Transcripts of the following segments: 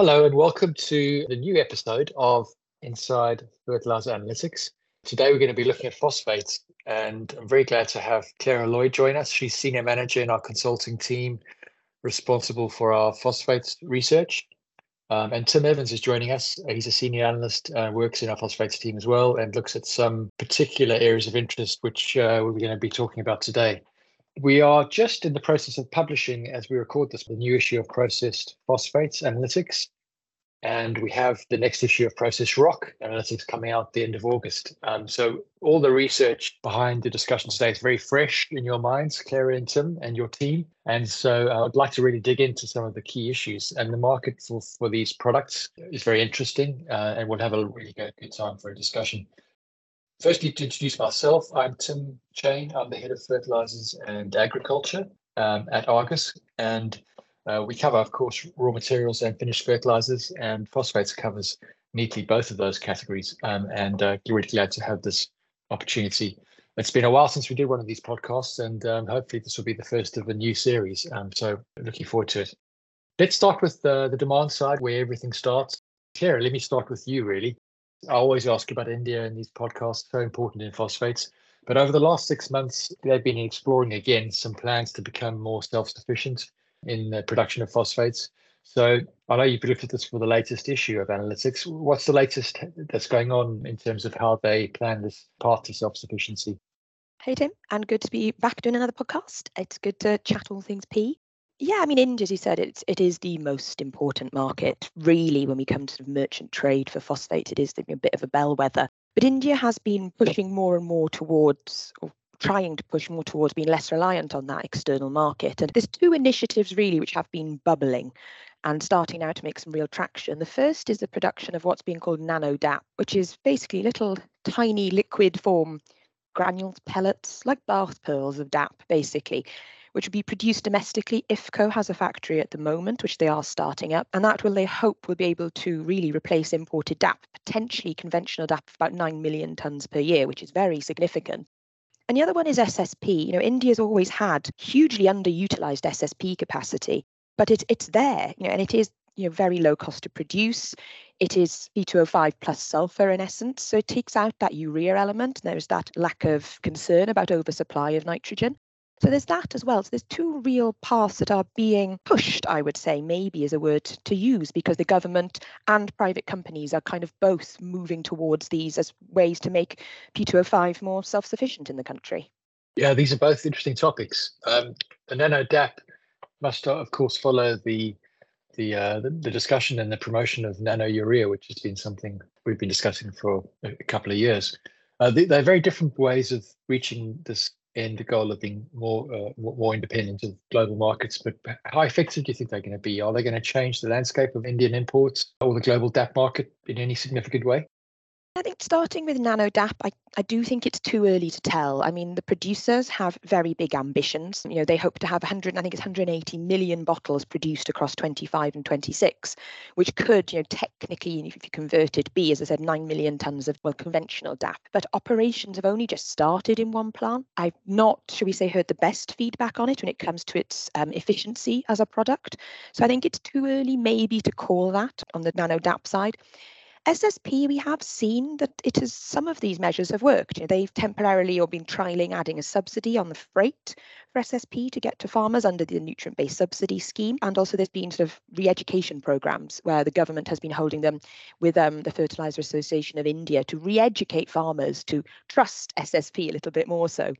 Hello, and welcome to the new episode of Inside Fertilizer Analytics. Today, we're going to be looking at phosphates, and I'm very glad to have Claira Lloyd join us. She's Senior Manager in our consulting team, responsible for our phosphates research. Um, and Tim Evans is joining us. He's a senior analyst, uh, works in our phosphates team as well, and looks at some particular areas of interest, which uh, we're going to be talking about today. We are just in the process of publishing, as we record this, the new issue of Processed Phosphates Analytics. And we have the next issue of Process Rock Analytics coming out at the end of August. Um, so all the research behind the discussion today is very fresh in your minds, Claira and Tim, and your team. And so uh, I'd like to really dig into some of the key issues. And the market for, for these products is very interesting, uh, and we'll have a really good, good time for a discussion. Firstly, to introduce myself, I'm Tim Cheyne. I'm the head of fertilizers and agriculture um, at Argus. And uh, we cover, of course, raw materials and finished fertilizers, and phosphates covers neatly both of those categories. Um, and uh, really glad to have this opportunity. It's been a while since we did one of these podcasts, and um, hopefully this will be the first of a new series. Um, so looking forward to it. Let's start with the, the demand side, where everything starts. Claira, let me start with you, really. I always ask about India in these podcasts, so important in phosphates. But over the last six months, they've been exploring again some plans to become more self sufficient in the production of phosphates. So I know you've looked at this for the latest issue of analytics. What's the latest that's going on in terms of how they plan this path to self sufficiency? Hey, Tim, and good to be back doing another podcast. It's good to chat all things P. Yeah, I mean, India, as you said, it's it is the most important market, really, when we come to merchant trade for phosphate. It is a bit of a bellwether. But India has been pushing more and more towards, or trying to push more towards being less reliant on that external market. And there's two initiatives really which have been bubbling and starting now to make some real traction. The first is the production of what's being called nano DAP, which is basically little tiny liquid form granules, pellets, like bath pearls of DAP, basically which will be produced domestically. IFFCO has a factory at the moment, which they are starting up, and that will, they hope, will be able to really replace imported DAP, potentially conventional DAP of about 9 million tonnes per year, which is very significant. And the other one is SSP. You know, India's always had hugely underutilized SSP capacity, but it's it's there, you know, and it is you know very low cost to produce. It is P2O5 plus sulfur in essence, so it takes out that urea element. There's that lack of concern about oversupply of nitrogen. So there's that as well. So there's two real paths that are being pushed, I would say, maybe is a word to use, because the government and private companies are kind of both moving towards these as ways to make P2O5 more self sufficient in the country. Yeah, these are both interesting topics. Um, the nano DAP must, of course, follow the the, uh, the, discussion and the promotion of nano urea, which has been something we've been discussing for a couple of years. Uh, they, they're very different ways of reaching this the goal of being more uh, more independent of global markets. But how effective do you think they're going to be? Are they going to change the landscape of Indian imports or the global DAP market in any significant way? I think starting with Nano DAP, I, I do think it's too early to tell. I mean, the producers have very big ambitions. You know, they hope to have 100, I think it's 180 million bottles produced across 25 and 26, which could, you know, technically, if you convert it, be, as I said, 9 million tons of well, conventional DAP. But operations have only just started in one plant. I've not, shall we say, heard the best feedback on it when it comes to its um, efficiency as a product. So I think it's too early, maybe, to call that on the Nano DAP side. SSP, we have seen that it is some of these measures have worked. They've temporarily or been trialing adding a subsidy on the freight for SSP to get to farmers under the nutrient-based subsidy scheme. And also there's been sort of re-education programs where the government has been holding them with um, the Fertilizer Association of India to re-educate farmers to trust SSP a little bit more so.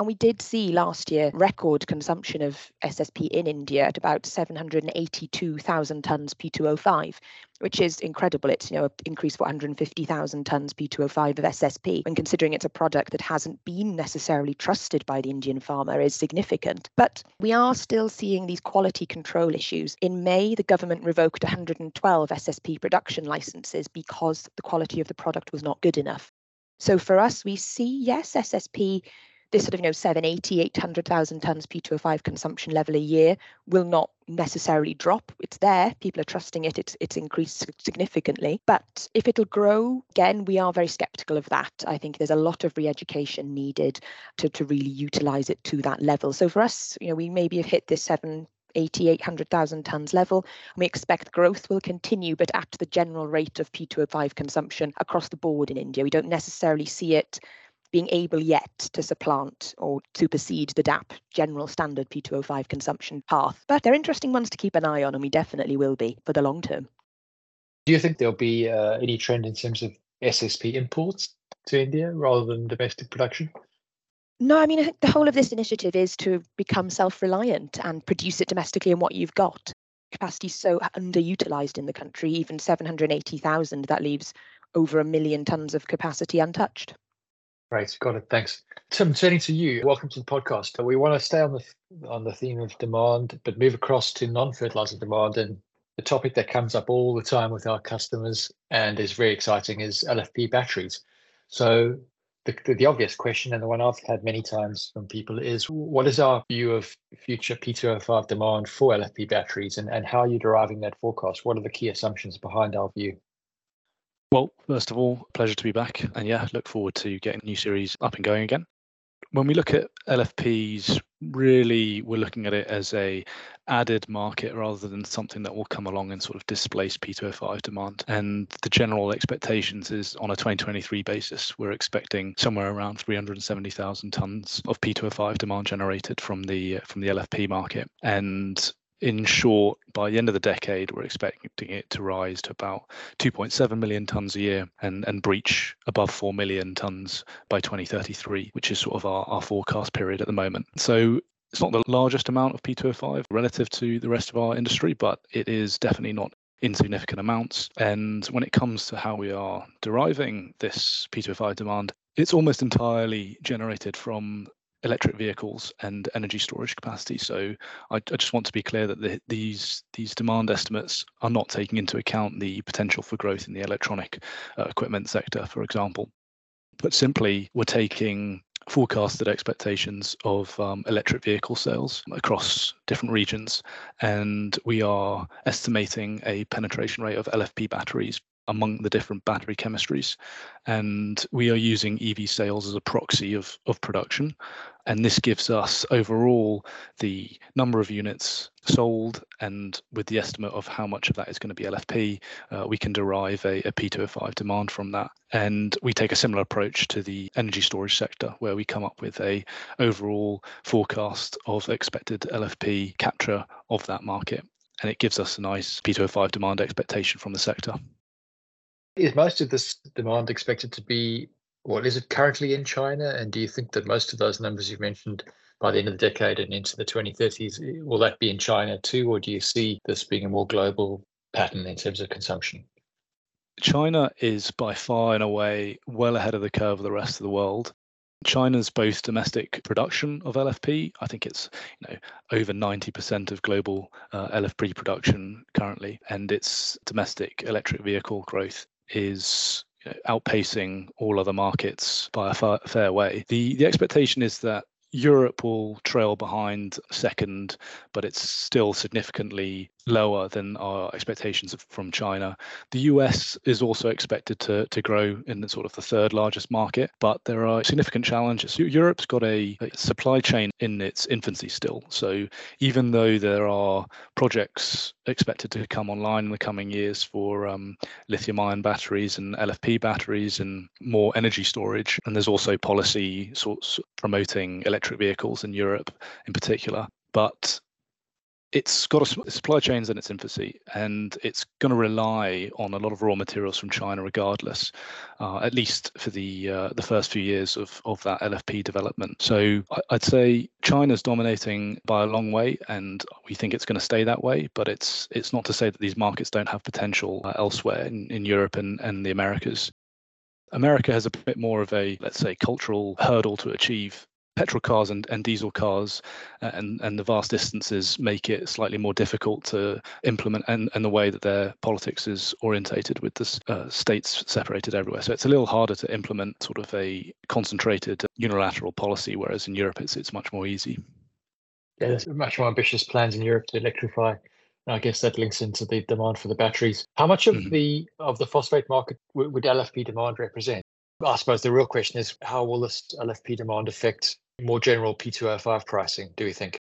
And we did see last year record consumption of SSP in India at about 782,000 tonnes P2O5, which is incredible. It's you know an increase of 150,000 tonnes P2O5 of SSP. When considering it's a product that hasn't been necessarily trusted by the Indian farmer, is significant. But we are still seeing these quality control issues. In May, the government revoked 112 SSP production licenses because the quality of the product was not good enough. So for us, we see yes, SSP this sort of you know 780 800,000 tons P2O5 consumption level a year will not necessarily drop. It's there. People are trusting it. It's it's increased significantly. But if it'll grow again we are very skeptical of that. I think there's a lot of re-education needed to to really utilize it to that level. So for us you know we maybe have hit this 7 80, 800,000 tonnes level. We expect growth will continue, but at the general rate of P2O5 consumption across the board in India. We don't necessarily see it being able yet to supplant or supersede the DAP general standard P2O5 consumption path. But they're interesting ones to keep an eye on, and we definitely will be for the long term. Do you think there'll be uh, any trend in terms of SSP imports to India rather than domestic production? No, I mean, I think the whole of this initiative is to become self reliant and produce it domestically in what you've got. Capacity is so underutilized in the country, even 780,000, that leaves over a million tons of capacity untouched. Right, got it. Thanks. Tim, turning to you, welcome to the podcast. We want to stay on the on the theme of demand, but move across to non-fertilizer demand. And the topic that comes up all the time with our customers and is very exciting is LFP batteries. So the, the, the obvious question, and the one I've had many times from people, is what is our view of future P2O5 demand for LFP batteries, and, and how are you deriving that forecast? What are the key assumptions behind our view? Well, first of all, pleasure to be back. And yeah, look forward to getting new series up and going again. When we look at LFPs, really we're looking at it as a added market rather than something that will come along and sort of displace P2O5 demand. And the general expectations is on a 2023 basis, we're expecting somewhere around 370,000 tons of P2O5 demand generated from the from the LFP market. And in short, by the end of the decade, we're expecting it to rise to about 2.7 million tons a year and, and breach above 4 million tons by 2033, which is sort of our, our forecast period at the moment. So it's not the largest amount of P2O5 relative to the rest of our industry, but it is definitely not insignificant amounts. And when it comes to how we are deriving this P2O5 demand, it's almost entirely generated from electric vehicles and energy storage capacity. So I, I just want to be clear that the, these these demand estimates are not taking into account the potential for growth in the electronic uh, equipment sector, for example. But simply, we're taking forecasted expectations of um, electric vehicle sales across different regions, and we are estimating a penetration rate of LFP batteries among the different battery chemistries. And we are using EV sales as a proxy of, of production. And this gives us overall the number of units sold. And with the estimate of how much of that is going to be LFP, uh, we can derive a a P2O5 demand from that. And we take a similar approach to the energy storage sector, where we come up with a overall forecast of expected LFP capture of that market. And it gives us a nice P2O5 demand expectation from the sector. Is most of this demand expected to be, well, is it currently in China? And do you think that most of those numbers you've mentioned by the end of the decade and into the 2030s, eh, will that be in China too? Or do you see this being a more global pattern in terms of consumption? China is by far and away well ahead of the curve of the rest of the world. China's both domestic production of LFP, I think it's you know over 90% of global uh, LFP production currently, and its domestic electric vehicle growth is outpacing all other markets by a far, fair way. The the expectation is that Europe will trail behind second, but it's still significantly lower than our expectations from China. The US is also expected to, to grow in the sort of the third largest market, but there are significant challenges. Europe's got a, a supply chain in its infancy still. So even though there are projects expected to come online in the coming years for um, lithium ion batteries and LFP batteries and more energy storage, and there's also policy sorts promoting electric vehicles in Europe in particular. But it's got a supply chains in its infancy and it's going to rely on a lot of raw materials from China regardless, uh, at least for the uh, the first few years of, of that LFP development. So I'd say China's dominating by a long way and we think it's going to stay that way, but it's it's not to say that these markets don't have potential uh, elsewhere in, in Europe and, and the Americas. America has a bit more of a, let's say, cultural hurdle to achieve petrol cars and, and diesel cars uh, and, and the vast distances make it slightly more difficult to implement and, and the way that their politics is orientated with the uh, states separated everywhere. So it's a little harder to implement sort of a concentrated unilateral policy, whereas in Europe it's, it's much more easy. Yeah, there's much more ambitious plans in Europe to electrify. I guess that links into the demand for the batteries. How much of mm-hmm. the of the phosphate market would LFP demand represent? I suppose the real question is how will this LFP demand affect more general P2O5 pricing, do we think?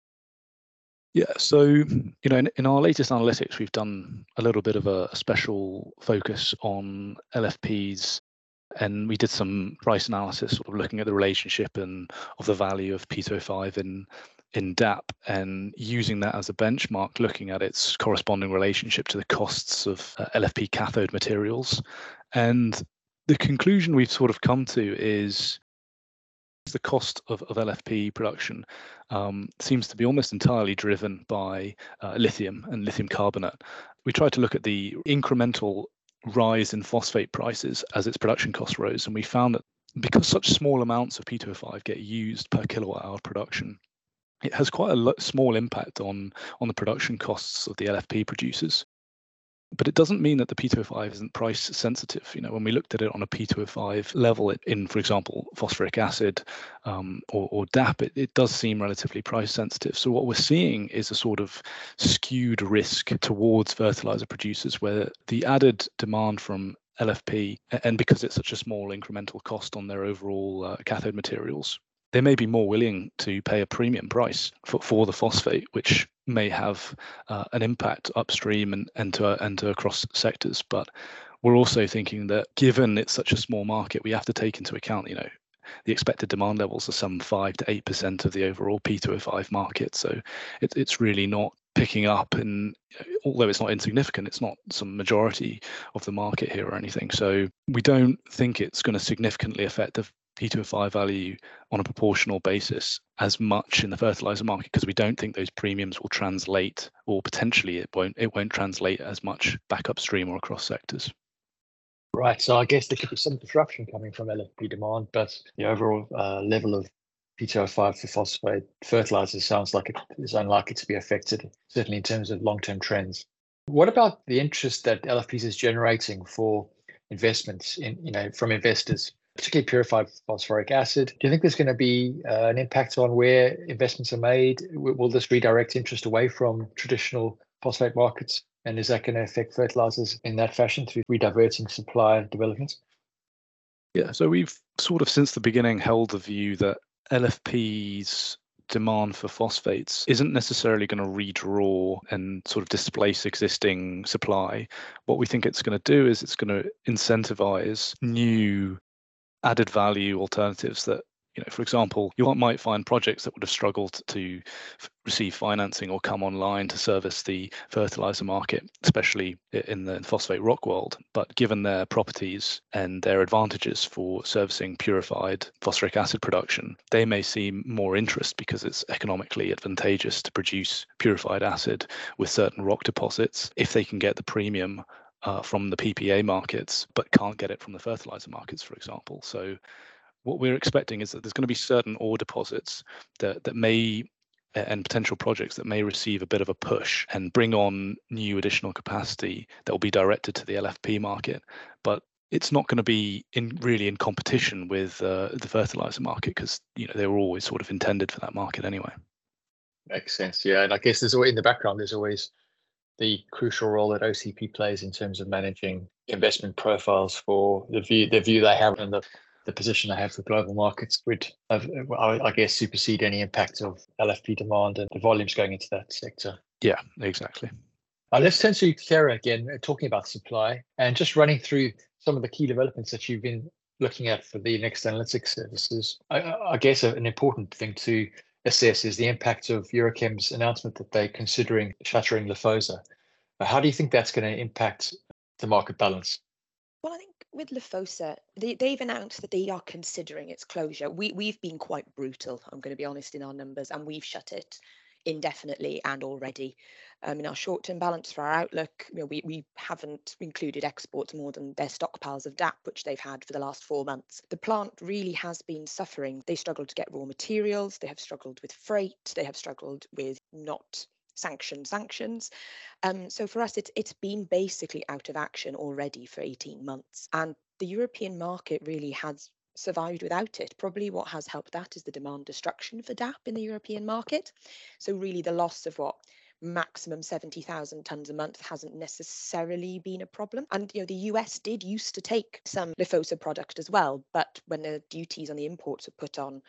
Yeah, so you know, in, in, our latest analytics, we've done a little bit of a, special focus on LFPs, and we did some price analysis, sort of looking at the relationship and of the value of P2O5 in in DAP, and using that as a benchmark, looking at its corresponding relationship to the costs of uh, LFP cathode materials, and the conclusion we've sort of come to is the cost of, of LFP production um, seems to be almost entirely driven by uh, lithium and lithium carbonate. We tried to look at the incremental rise in phosphate prices as its production cost rose, and we found that because such small amounts of P2O5 get used per kilowatt hour production, it has quite a small impact on on the production costs of the LFP producers but it doesn't mean that the P2O5 isn't price sensitive. You know, when we looked at it on a P2O5 level in, for example, phosphoric acid um, or, or, DAP, it, it does seem relatively price sensitive. So what we're seeing is a sort of skewed risk towards fertilizer producers where the added demand from LFP, and because it's such a small incremental cost on their overall uh, cathode materials, they may be more willing to pay a premium price for, for the phosphate, which may have uh, an impact upstream and, and, to, and to across sectors. But we're also thinking that given it's such a small market, we have to take into account, you know, the expected demand levels are some five to eight percent of the overall P2O5 market. So it, it's really not picking up and although it's not insignificant it's not some majority of the market here or anything so we don't think it's going to significantly affect the P2O5 value on a proportional basis as much in the fertilizer market because we don't think those premiums will translate or potentially it won't it won't translate as much back upstream or across sectors. Right. So I guess there could be some disruption coming from LFP demand, but the overall uh, level of P2O5 for phosphate fertilizers sounds like it is unlikely to be affected, certainly in terms of long-term trends. What about the interest that LFPs is generating for investments in, you know, from investors? Particularly purified phosphoric acid. Do you think there's going to be uh, an impact on where investments are made? Will this redirect interest away from traditional phosphate markets? And is that going to affect fertilizers in that fashion through rediverting supply developments? Yeah, so we've sort of since the beginning held the view that LFP's demand for phosphates isn't necessarily going to redraw and sort of displace existing supply. What we think it's going to do is it's going to incentivize new added value alternatives that you know for example you might find projects that would have struggled to receive financing or come online to service the fertilizer market especially in the phosphate rock world. But given their properties and their advantages for servicing purified phosphoric acid production they may see more interest because it's economically advantageous to produce purified acid with certain rock deposits if they can get the premium uh, from the PPA markets, but can't get it from the fertilizer markets, for example. So what we're expecting is that there's going to be certain ore deposits that that may and potential projects that may receive a bit of a push and bring on new additional capacity that will be directed to the LFP market, but it's not going to be in really in competition with uh, the fertilizer market because you know they were always sort of intended for that market anyway. Makes sense, yeah. And I guess there's always in the background. There's always the crucial role that OCP plays in terms of managing investment profiles for the view the view they have and the, the position they have for global markets would I guess supersede any impact of LFP demand and the volumes going into that sector. Yeah, exactly. Uh, let's turn to Claira again, uh, talking about supply and just running through some of the key developments that you've been looking at for the next analytics services. I, I guess an important thing to assess is the impact of Eurochem's announcement that they're considering shuttering Lifosa. Uh, how do you think that's going to impact the market balance? Well, I think with Lifosa, they, they've announced that they are considering its closure. We, we've been quite brutal, I'm going to be honest, in our numbers, and we've shut it indefinitely and already. Um, in our short-term balance for our outlook, you know, we, we haven't included exports more than their stockpiles of DAP, which they've had for the last four months. The plant really has been suffering. They struggled to get raw materials. They have struggled with freight. They have struggled with not sanction sanctions. Um, so for us, it's it's been basically out of action already for 18 months, and the European market really has survived without it. Probably what has helped that is the demand destruction for DAP in the European market. So really the loss of what maximum 70,000 tons a month hasn't necessarily been a problem. And you know, the US did used to take some Lifosa product as well, but when the duties on the imports were put on,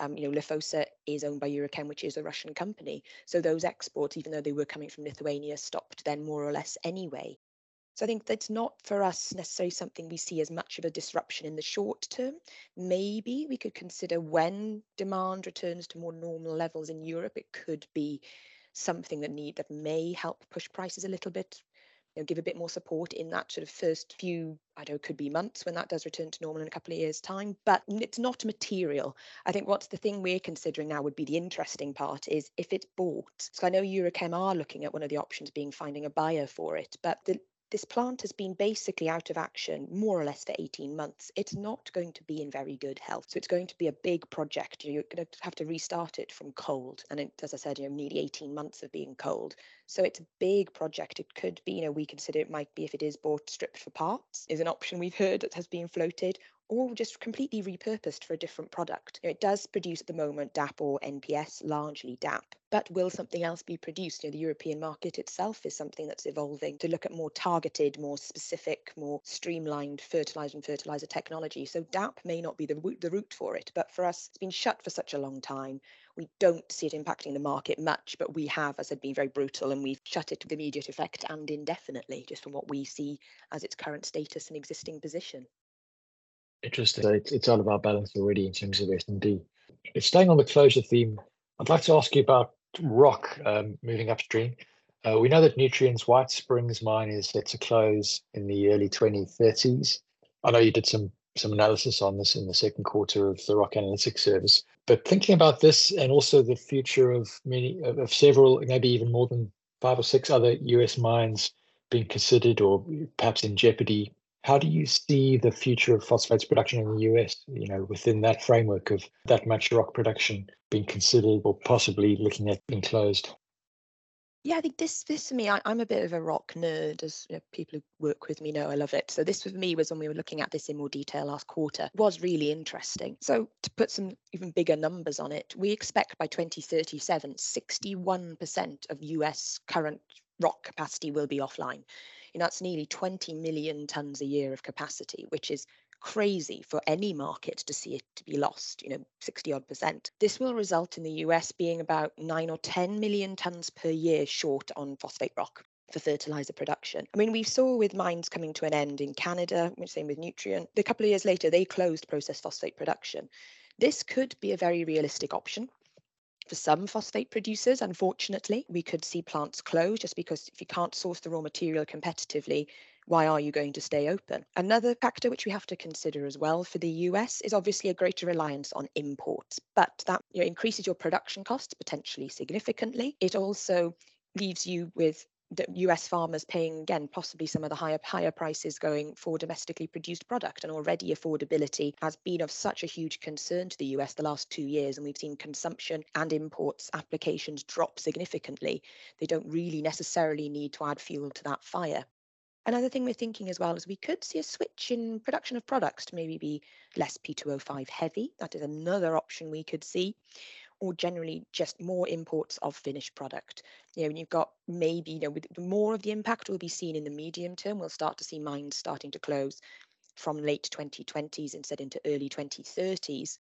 Um, you know, Lifosa is owned by Uralchem, which is a Russian company. So those exports, even though they were coming from Lithuania, stopped then more or less anyway. So I think that's not for us necessarily something we see as much of a disruption in the short term. Maybe we could consider when demand returns to more normal levels in Europe, it could be something that need that may help push prices a little bit you know, give a bit more support in that sort of first few, I don't know, could be months when that does return to normal in a couple of years' time. But it's not material. I think what's the thing we're considering now would be the interesting part is if it's bought. So I know Uralchem are looking at one of the options being finding a buyer for it, but the this plant has been basically out of action more or less for 18 months. It's not going to be in very good health. So it's going to be a big project. You're going to have to restart it from cold. And it, as I said, you know, nearly 18 months of being cold. So it's a big project. It could be, you know, we consider it might be if it is bought stripped for parts, is an option we've heard that has been floated, or just completely repurposed for a different product. You know, it does produce at the moment DAP or NPS, largely DAP, but will something else be produced? You know, the European market itself is something that's evolving to look at more targeted, more specific, more streamlined fertilizer and fertilizer technology. So DAP may not be the, the route for it, but for us, it's been shut for such a long time. We don't see it impacting the market much, but we have, as I'd been very brutal, and we've shut it with immediate effect and indefinitely, just from what we see as its current status and existing position. Interesting. So it's, it's out of our balance already in terms of S&D. It's staying on the closure theme. I'd like to ask you about rock um, moving upstream. Uh, we know that Nutrien's White Springs mine is set to close in the early 2030s. I know you did some some analysis on this in the second quarter of the Rock Analytics service. But thinking about this and also the future of many of several, maybe even more than five or six other US mines being considered or perhaps in jeopardy how do you see the future of phosphates production in the US, you know, within that framework of that much rock production being considered or possibly looking at being closed? Yeah, I think this this for me, I, am a bit of a rock nerd, as you know, people who work with me know I love it. So this for me was when we were looking at this in more detail last quarter, was really interesting. So to put some even bigger numbers on it, we expect by 2037, 61% of US current rock capacity will be offline. You know, that's nearly 20 million tons a year of capacity, which is crazy for any market to see it to be lost, you know, 60 odd percent. This will result in the US being about 9 or 10 million tons per year short on phosphate rock for fertilizer production. I mean, we saw with mines coming to an end in Canada, same with Nutrien. A couple of years later, they closed processed phosphate production. This could be a very realistic option for some phosphate producers, unfortunately, we could see plants close just because if you can't source the raw material competitively, why are you going to stay open? Another factor which we have to consider as well for the US is obviously a greater reliance on imports, but that you know, increases your production costs potentially significantly. It also leaves you with US farmers paying again possibly some of the higher higher prices going for domestically produced product and already affordability has been of such a huge concern to the US the last 2 years and we've seen consumption and imports applications drop significantly. They don't really necessarily need to add fuel to that fire. Another thing we're thinking as well is we could see a switch in production of products to maybe be less P2O5 heavy. That is another option we could see or generally just more imports of finished product. You know, and you've got maybe, you know, with more of the impact will be seen in the medium term. We'll start to see mines starting to close from late 2020s instead into early 2030s.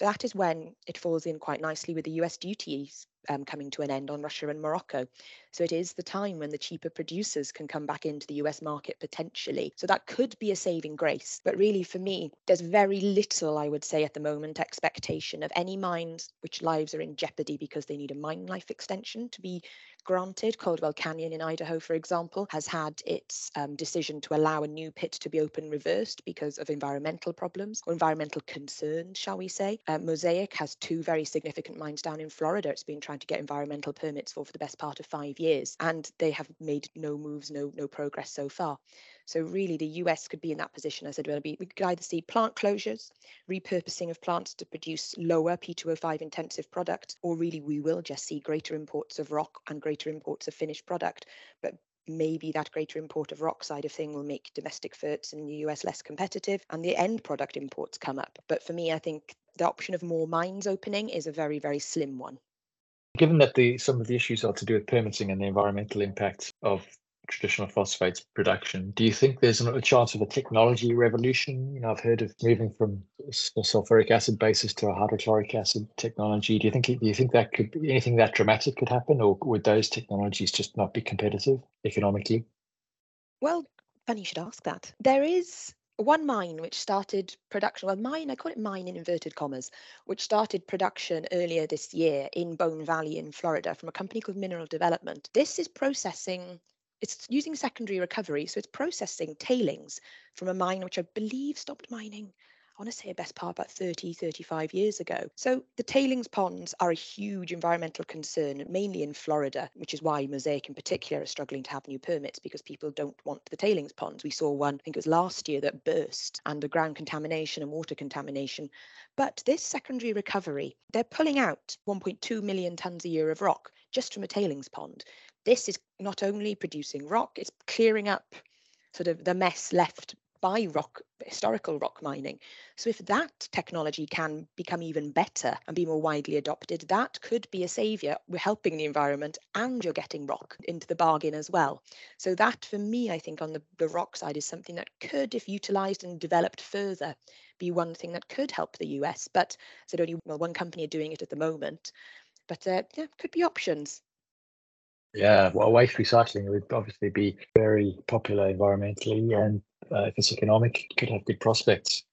That is when it falls in quite nicely with the US duties um, coming to an end on Russia and Morocco. So it is the time when the cheaper producers can come back into the US market potentially. So that could be a saving grace. But really, for me, there's very little, I would say, at the moment, expectation of any mines which lives are in jeopardy because they need a mine life extension to be granted. Caldwell Canyon in Idaho, for example, has had its um, decision to allow a new pit to be open reversed because of environmental problems or environmental concerns, shall we say. Um, Mosaic has two very significant mines down in Florida. It's been trying to get environmental permits for for the best part of five years, and they have made no moves, no no progress so far. So really, the US could be in that position. I said, well, we could either see plant closures, repurposing of plants to produce lower P2O5 intensive product, or really we will just see greater imports of rock and greater imports of finished product. But maybe that greater import of rock side of thing will make domestic ferts in the US less competitive and the end product imports come up. But for me, I think the option of more mines opening is a very, very slim one. Given that the some of the issues are to do with permitting and the environmental impacts of traditional phosphates production. Do you think there's a chance of a technology revolution? You know, I've heard of moving from sulfuric acid basis to a hydrochloric acid technology. Do you think do you think that could anything that dramatic could happen, or would those technologies just not be competitive economically? Well, funny you should ask that. There is one mine which started production, well, mine, I call it mine in inverted commas, which started production earlier this year in Bone Valley in Florida from a company called Mineral Development. This is processing, it's using secondary recovery, so it's processing tailings from a mine which I believe stopped mining I want to say a best part about 30, 35 years ago. So the tailings ponds are a huge environmental concern, mainly in Florida, which is why Mosaic in particular are struggling to have new permits because people don't want the tailings ponds. We saw one, I think it was last year, that burst underground contamination and water contamination. But this secondary recovery, they're pulling out 1.2 million tonnes a year of rock just from a tailings pond. This is not only producing rock, it's clearing up sort of the mess left by rock historical rock mining. So if that technology can become even better and be more widely adopted, that could be a savior. We're helping the environment and you're getting rock into the bargain as well. So that for me, I think on the, the rock side is something that could, if utilized and developed further, be one thing that could help the US. But said only well, one company are doing it at the moment. But uh, yeah, could be options. Yeah, well, waste recycling would obviously be very popular environmentally, and uh, if it's economic, it could have good prospects.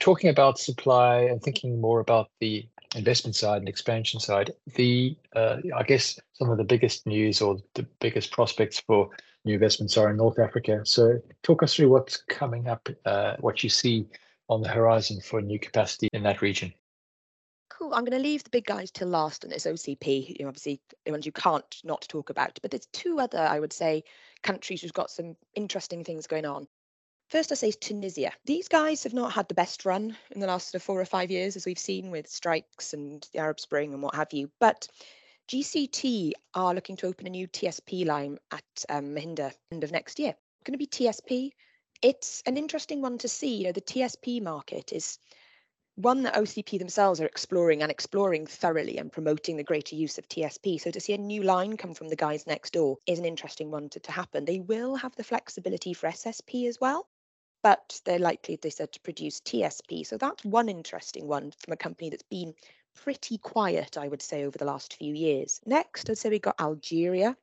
Talking about supply and thinking more about the investment side and expansion side, the uh, I guess some of the biggest news or the biggest prospects for new investments are in North Africa. So, talk us through what's coming up, uh, what you see on the horizon for new capacity in that region. I'm going to leave the big guys till last, and it's OCP. You know, obviously, the ones you can't not talk about. But there's two other, I would say, countries who've got some interesting things going on. First, I say Tunisia. These guys have not had the best run in the last sort of four or five years, as we've seen with strikes and the Arab Spring and what have you. But GCT are looking to open a new TSP line at um, Mahinda end of next year. It's going to be TSP. It's an interesting one to see. You know, the TSP market is one that OCP themselves are exploring and exploring thoroughly and promoting the greater use of TSP. So to see a new line come from the guys next door is an interesting one to, to happen. They will have the flexibility for SSP as well, but they're likely, they said, to produce TSP. So that's one interesting one from a company that's been pretty quiet, I would say, over the last few years. Next, I'd say we've got Algeria.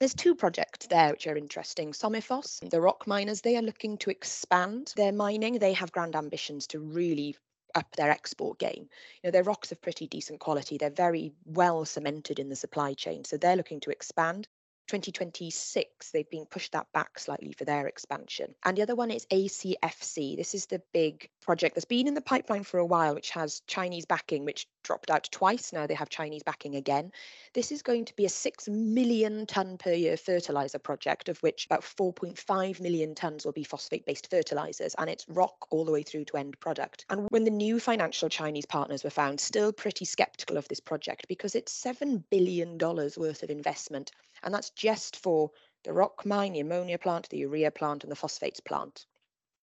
There's two projects there which are interesting. Somiphos, the rock miners, they are looking to expand their mining. They have grand ambitions to really up their export game. You know, their rocks of pretty decent quality. They're very well cemented in the supply chain. So they're looking to expand. 2026, they've been pushed that back slightly for their expansion. And the other one is ACFC. This is the big project that's been in the pipeline for a while, which has Chinese backing, which dropped out twice. Now they have Chinese backing again. This is going to be a 6 million tonne per year fertilizer project, of which about 4.5 million tonnes will be phosphate based fertilizers. And it's rock all the way through to end product. And when the new financial Chinese partners were found, still pretty skeptical of this project because it's $7 billion worth of investment and that's just for the rock mine, the ammonia plant, the urea plant, and the phosphates plant.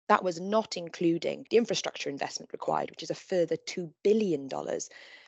That was not including the infrastructure investment required, which is a further $2 billion,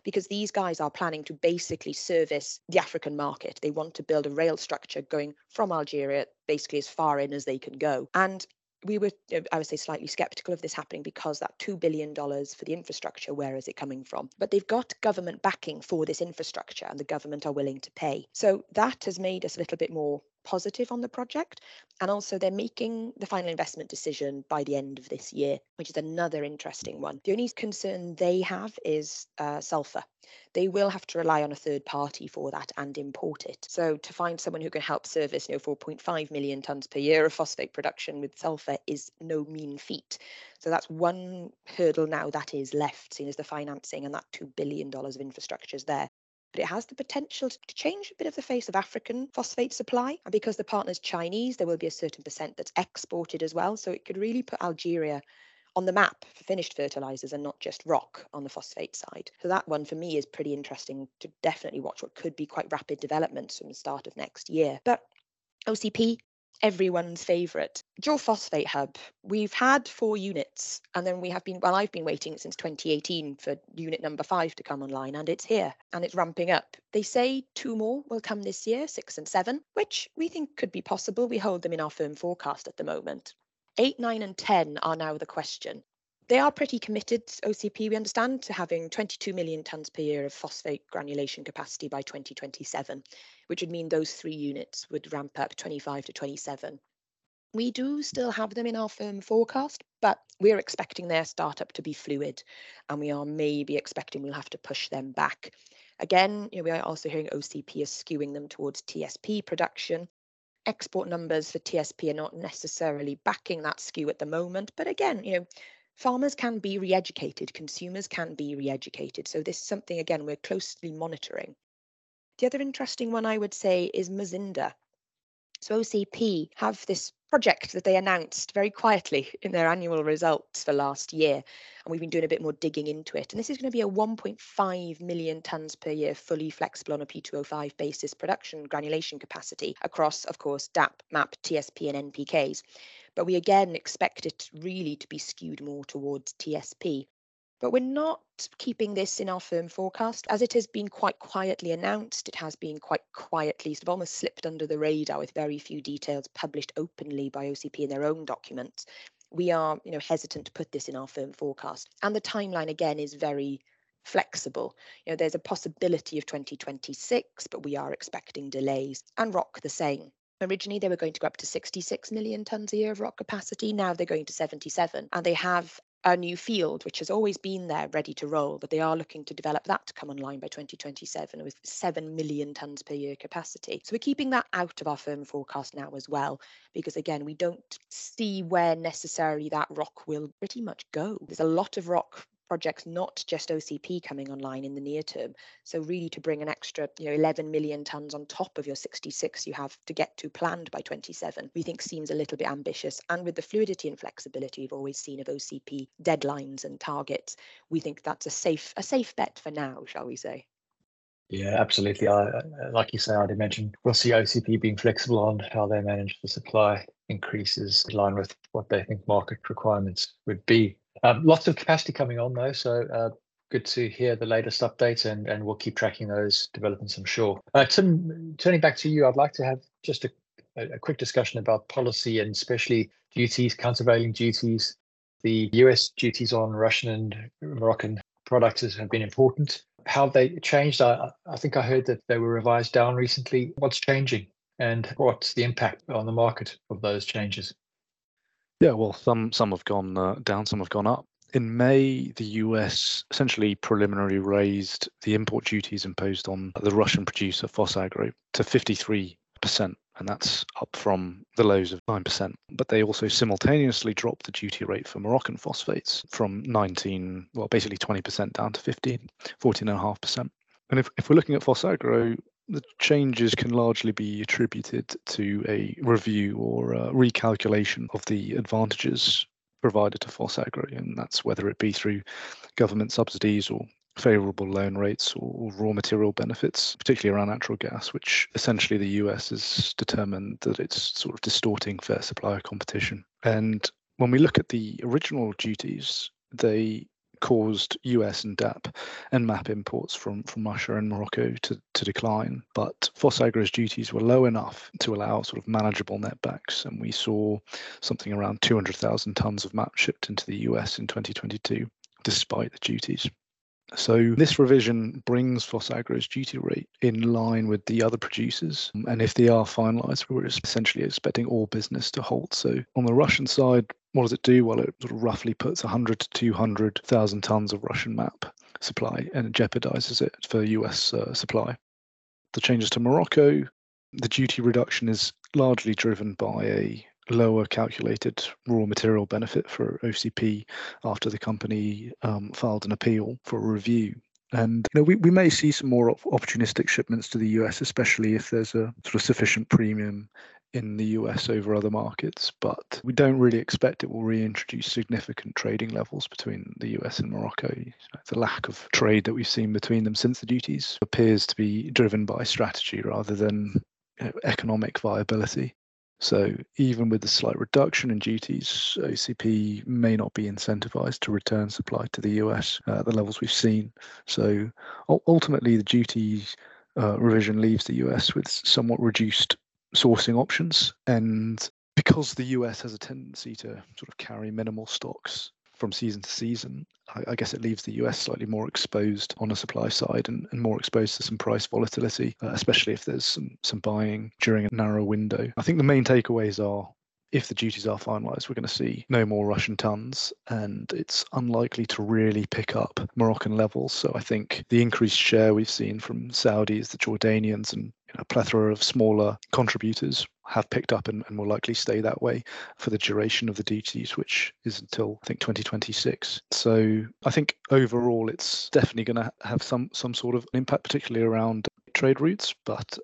because these guys are planning to basically service the African market. They want to build a rail structure going from Algeria basically as far in as they can go. And we were, uh, I would say, slightly skeptical of this happening because that $2 billion for the infrastructure, where is it coming from? But they've got government backing for this infrastructure and the government are willing to pay. So that has made us a little bit more positive on the project. And also, they're making the final investment decision by the end of this year, which is another interesting one. The only concern they have is uh, sulfur. They will have to rely on a third party for that and import it. So, to find someone who can help service, you know, 4.5 million tonnes per year of phosphate production with sulfur is no mean feat. So that's one hurdle now that is left, seen as the financing and that $2 billion of infrastructure is there but it has the potential to change a bit of the face of African phosphate supply. And because the partner's Chinese, there will be a certain percent that's exported as well. So it could really put Algeria on the map for finished fertilizers and not just rock on the phosphate side. So that one for me is pretty interesting to definitely watch what could be quite rapid developments from the start of next year. But OCP, everyone's favourite. Dual Phosphate Hub, we've had four units, and then we have been, well, I've been waiting since 2018 for unit number five to come online, and it's here and it's ramping up. They say two more will come this year, six and seven, which we think could be possible. We hold them in our firm forecast at the moment. Eight, nine, and 10 are now the question. They are pretty committed, OCP, we understand, to having 22 million tonnes per year of phosphate granulation capacity by 2027, which would mean those three units would ramp up 25 to 27. We do still have them in our firm forecast, but we're expecting their startup to be fluid, and we are maybe expecting we'll have to push them back. Again, you know, we are also hearing OCP is skewing them towards TSP production. Export numbers for TSP are not necessarily backing that skew at the moment, but again, you know, farmers can be re-educated, consumers can be re-educated. So this is something, again, we're closely monitoring. The other interesting one I would say is Mzinda. So OCP have this project that they announced very quietly in their annual results for last year. And we've been doing a bit more digging into it. And this is going to be a 1.5 million tonnes per year, fully flexible on a P2O5 basis production granulation capacity across, of course, DAP, MAP, TSP, and NPKs. But we again expect it really to be skewed more towards TSP. But we're not keeping this in our firm forecast. As it has been quite quietly announced, it has been quite quietly sort of almost slipped under the radar with very few details published openly by OCP in their own documents. We are, you know, hesitant to put this in our firm forecast. And the timeline again is very flexible. You know, there's a possibility of 2026, but we are expecting delays. And rock the same. Originally, they were going to go up to 66 million tonnes a year of rock capacity. Now they're going to 77. And they have a new field, which has always been there ready to roll, but they are looking to develop that to come online by 2027 with 7 million tonnes per year capacity. So we're keeping that out of our firm forecast now as well, because again, we don't see where necessarily that rock will pretty much go. There's a lot of rock projects, not just OCP coming online in the near term. So really to bring an extra, you know, 11 million tons on top of your 66 you have to get to planned by 27, we think seems a little bit ambitious. And with the fluidity and flexibility we've always seen of OCP deadlines and targets, we think that's a safe a safe bet for now, shall we say? Yeah, absolutely. I, like you say, I'd imagine we'll see OCP being flexible on how they manage the supply increases in line with what they think market requirements would be. Um, lots of capacity coming on though, so uh, good to hear the latest updates, and and we'll keep tracking those developments. I'm sure. Uh, Tim, turning back to you, I'd like to have just a, a quick discussion about policy and especially duties, countervailing duties. The U.S. duties on Russian and Moroccan products have been important. How they changed? I, I think I heard that they were revised down recently. What's changing, and what's the impact on the market of those changes? Yeah, well, some some have gone uh, down, some have gone up. In May, the US essentially preliminary raised the import duties imposed on the Russian producer PhosAgro to 53%, and that's up from the lows of 9%. But they also simultaneously dropped the duty rate for Moroccan phosphates from 19, well, basically 20% down to 15, 14.5%. And if, if we're looking at PhosAgro, the changes can largely be attributed to a review or a recalculation of the advantages provided to PhosAgro, and that's whether it be through government subsidies or favourable loan rates or raw material benefits, particularly around natural gas, which essentially the US has determined that it's sort of distorting fair supplier competition. And when we look at the original duties, they caused US and DAP and MAP imports from, from Russia and Morocco to, to decline. But PhosAgro's duties were low enough to allow sort of manageable netbacks. And we saw something around 200,000 tons of MAP shipped into the US in 2022, despite the duties. So this revision brings PhosAgro's duty rate in line with the other producers. And if they are finalised, we're essentially expecting all business to halt. So on the Russian side, what does it do? Well, it sort of roughly puts 100 to 200,000 tons of Russian MAP supply and jeopardizes it for US uh, supply. The changes to Morocco, the duty reduction is largely driven by a lower calculated raw material benefit for OCP after the company um, filed an appeal for a review. And you know, we, we may see some more opportunistic shipments to the US, especially if there's a sort of sufficient premium in the US over other markets. But we don't really expect it will reintroduce significant trading levels between the US and Morocco. The lack of trade that we've seen between them since the duties appears to be driven by strategy rather than economic viability. So even with the slight reduction in duties, OCP may not be incentivized to return supply to the US at the levels we've seen. So ultimately, the duties uh, revision leaves the US with somewhat reduced sourcing options. And because the US has a tendency to sort of carry minimal stocks from season to season, I, I, guess it leaves the US slightly more exposed on the supply side and, and more exposed to some price volatility, uh, especially if there's some, some buying during a narrow window. I think the main takeaways are if the duties are finalised, we're going to see no more Russian tons, and it's unlikely to really pick up Moroccan levels. So I think the increased share we've seen from Saudis, the Jordanians, and you know, a plethora of smaller contributors have picked up and, and will likely stay that way for the duration of the duties, which is until I think 2026. So I think overall it's definitely going to have some some sort of impact, particularly around trade routes, but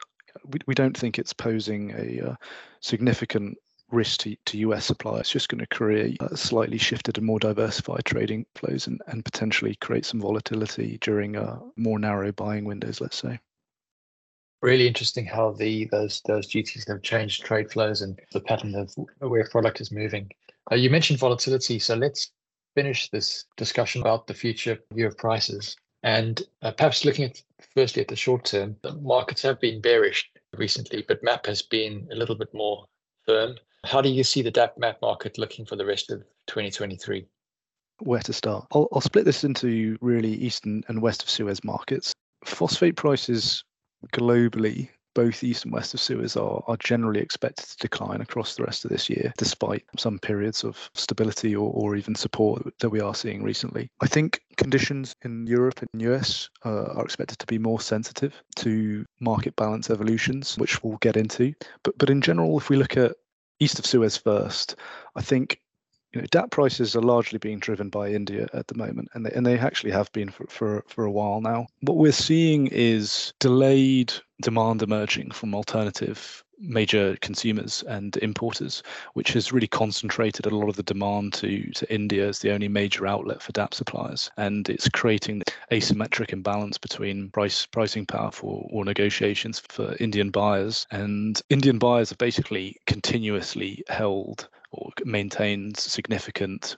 we, we don't think it's posing a uh, significant risk to, to US supply. It's just going to create a slightly shifted and more diversified trading flows and, and potentially create some volatility during uh, more narrow buying windows, let's say. Really interesting how the those those duties have changed trade flows and the pattern of where product is moving. Uh, you mentioned volatility, so let's finish this discussion about the future view of prices. And uh, perhaps looking at firstly at the short term, the markets have been bearish recently, but MAP has been a little bit more firm. How do you see the DAP MAP market looking for the rest of 2023? Where to start? I'll, I'll split this into really east and, and west of Suez markets. Phosphate prices globally, both east and west of Suez, are, are generally expected to decline across the rest of this year, despite some periods of stability or, or even support that we are seeing recently. I think conditions in Europe and US uh, are expected to be more sensitive to market balance evolutions, which we'll get into. But but in general, if we look at east of Suez first, I think you know, DAP prices are largely being driven by India at the moment, and they, and they actually have been for, for, for a while now. What we're seeing is delayed demand emerging from alternative major consumers and importers, which has really concentrated a lot of the demand to, to India as the only major outlet for DAP suppliers. And it's creating asymmetric imbalance between price pricing power for or negotiations for Indian buyers. And Indian buyers have basically continuously held or maintained significant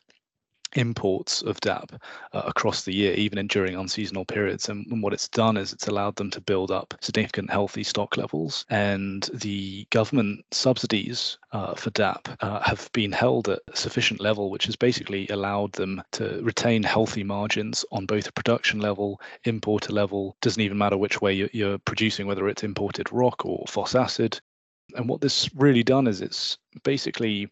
imports of DAP uh, across the year, even in, during unseasonal periods. And, and, what it's done is it's allowed them to build up significant healthy stock levels. And the government subsidies uh, for DAP uh, have been held at a sufficient level, which has basically allowed them to retain healthy margins on both a production level, importer level. Doesn't even matter which way you're, you're producing, whether it's imported rock or phos acid. And what this really done is it's basically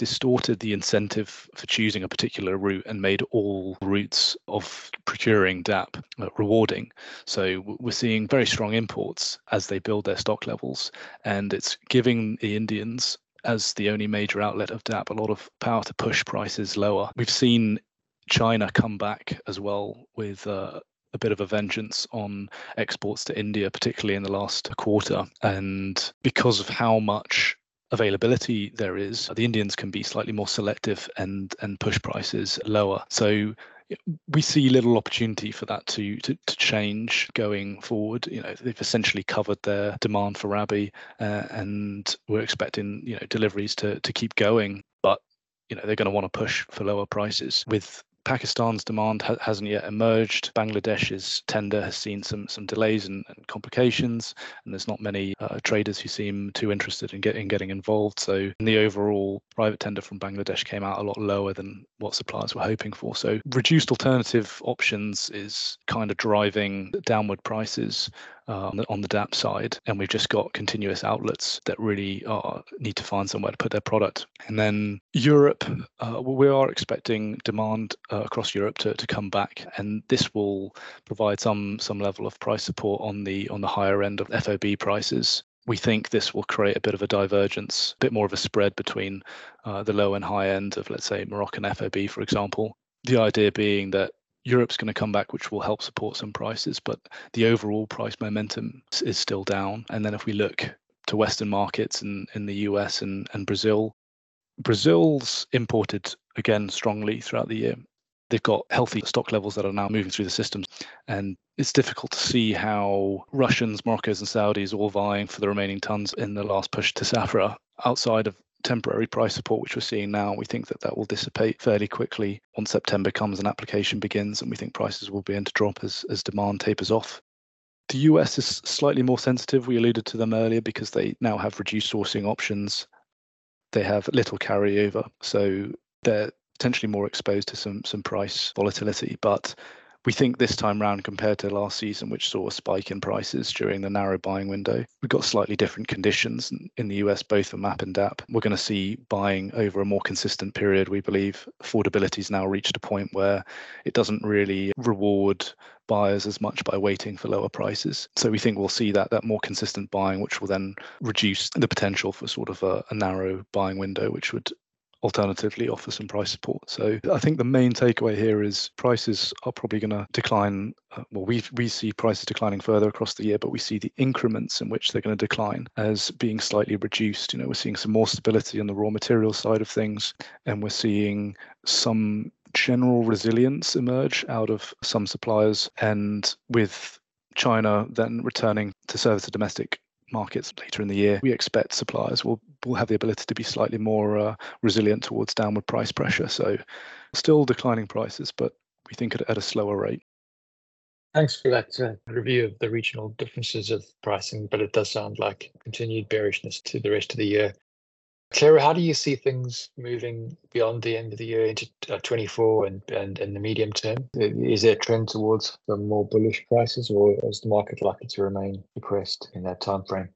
distorted the incentive for choosing a particular route and made all routes of procuring DAP uh, rewarding. So we're seeing very strong imports as they build their stock levels, and it's giving the Indians as the only major outlet of DAP a lot of power to push prices lower. We've seen China come back as well with uh, a bit of a vengeance on exports to India, particularly in the last quarter. And because of how much availability there is, the Indians can be slightly more selective and and push prices lower. So we see little opportunity for that to, to, to change going forward. You know, they've essentially covered their demand for Rabi, uh, and we're expecting you know deliveries to to keep going. But you know they're going to want to push for lower prices with Pakistan's demand ha- hasn't yet emerged. Bangladesh's tender has seen some some delays and, and complications, and there's not many uh, traders who seem too interested in, get, in getting involved. So the overall private tender from Bangladesh came out a lot lower than what suppliers were hoping for. So reduced alternative options is kind of driving downward prices uh, on the DAP side, and we've just got continuous outlets that really are, need to find somewhere to put their product. And then Europe, uh, we are expecting demand uh, across Europe to, to come back, and this will provide some some level of price support on the on the higher end of FOB prices. We think this will create a bit of a divergence, a bit more of a spread between uh, the low and high end of, let's say, Moroccan FOB, for example. The idea being that Europe's going to come back, which will help support some prices, but the overall price momentum is still down. And then if we look to Western markets and in the US and, and Brazil, Brazil's imported again strongly throughout the year. They've got healthy stock levels that are now moving through the systems. And it's difficult to see how Russians, Moroccos, and Saudis all vying for the remaining tons in the last push to Safra outside of temporary price support, which we're seeing now, we think that that will dissipate fairly quickly once September comes and application begins, and we think prices will begin to drop as, as demand tapers off. The US is slightly more sensitive. We alluded to them earlier because they now have reduced sourcing options. They have little carryover, so they're potentially more exposed to some some price volatility. But we think this time round compared to last season, which saw a spike in prices during the narrow buying window, we've got slightly different conditions in the US, both for MAP and DAP. We're going to see buying over a more consistent period. We believe affordability's now reached a point where it doesn't really reward buyers as much by waiting for lower prices. So we think we'll see that that more consistent buying, which will then reduce the potential for sort of a, a narrow buying window, which would alternatively offer some price support. So I think the main takeaway here is prices are probably going to decline. Uh, well, we we see prices declining further across the year, but we see the increments in which they're going to decline as being slightly reduced. You know, we're seeing some more stability on the raw material side of things, and we're seeing some general resilience emerge out of some suppliers, and with China then returning to service the domestic markets later in the year, we expect suppliers will, will have the ability to be slightly more uh, resilient towards downward price pressure. So, still declining prices, but we think at, at a slower rate. Thanks for that uh, review of the regional differences of pricing, but it does sound like continued bearishness to the rest of the year. Claira, how do you see things moving beyond the end of the year into uh, 24 and, and in the medium term? Is there a trend towards some more bullish prices, or is the market likely to remain depressed in that time frame?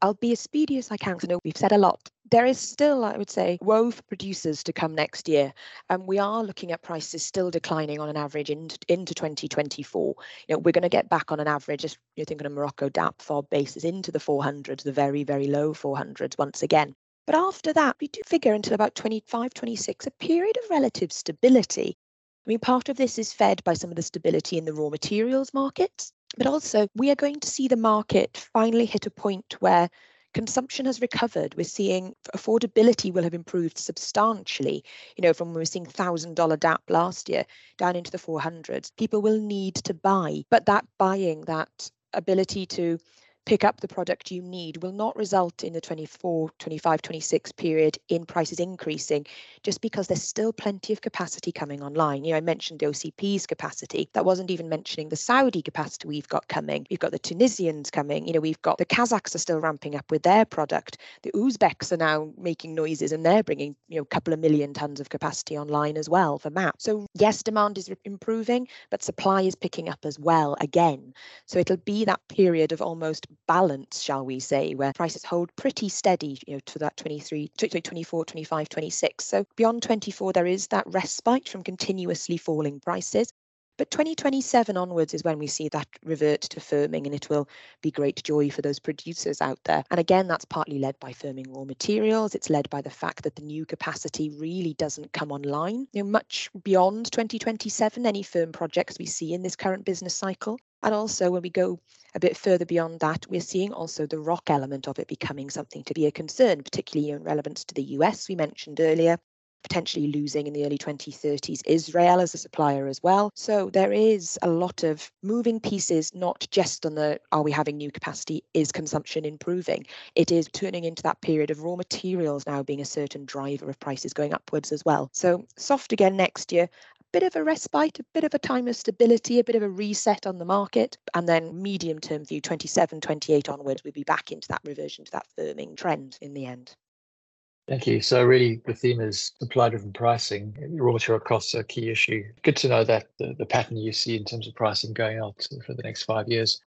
I'll be as speedy as I can because I know we've said a lot. There is still, I would say, woe for producers to come next year. And we are looking at prices still declining on an average into, into 2024. You know, we're going to get back on an average, if you're thinking of Morocco DAP FOB basis, into the 400s, the very, very low 400s once again. But after that, we do figure until about 25, 26, a period of relative stability. I mean, part of this is fed by some of the stability in the raw materials markets, but also we are going to see the market finally hit a point where consumption has recovered. We're seeing affordability will have improved substantially. You know, from when we were seeing $1,000 DAP last year down into the 400s. People will need to buy, but that buying, that ability to pick up the product you need will not result in the 24, 25, 26 period in prices increasing just because there's still plenty of capacity coming online. You know, I mentioned the OCP's capacity. That wasn't even mentioning the Saudi capacity we've got coming. We've got the Tunisians coming. You know, we've got the Kazakhs are still ramping up with their product. The Uzbeks are now making noises and they're bringing, you know, a couple of million tons of capacity online as well for MAP. So yes, demand is improving, but supply is picking up as well again. So it'll be that period of almost balance, shall we say, where prices hold pretty steady, you know, to that 23, 24, 25, 26. So beyond 24, there is that respite from continuously falling prices. But 2027 onwards is when we see that revert to firming, and it will be great joy for those producers out there. And again, that's partly led by firming raw materials. It's led by the fact that the new capacity really doesn't come online. You know, much beyond 2027, any firm projects we see in this current business cycle. And also, when we go a bit further beyond that, we're seeing also the rock element of it becoming something to be a concern, particularly in relevance to the US, we mentioned earlier, potentially losing in the early 2030s Israel as a supplier as well. So there is a lot of moving pieces, not just on the are we having new capacity, is consumption improving? It is turning into that period of raw materials now being a certain driver of prices going upwards as well. So soft again next year, a bit of a respite, a bit of a time of stability, a bit of a reset on the market, and then medium term view 27, 28 onwards, we'll be back into that reversion to that firming trend in the end. Thank you. So really the theme is supply driven pricing. Raw material costs are a key issue. Good to know that the, the pattern you see in terms of pricing going out for the next five years.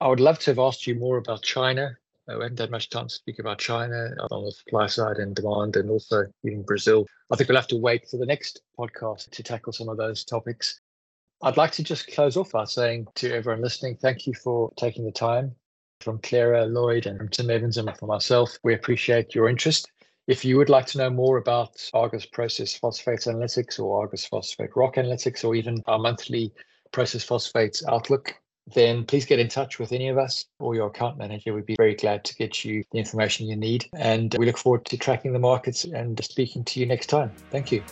I would love to have asked you more about China. Uh, we haven't had much time to speak about China on the supply side and demand and also even Brazil. I think we'll have to wait for the next podcast to tackle some of those topics. I'd like to just close off by saying to everyone listening, thank you for taking the time. From Claira, Lloyd, and from Tim Evans and from myself, we appreciate your interest. If you would like to know more about Argus Process Phosphate Analytics or Argus Phosphate Rock Analytics or even our monthly Process Phosphates Outlook, then please get in touch with any of us or your account manager. We'd be very glad to get you the information you need. And we look forward to tracking the markets and speaking to you next time. Thank you.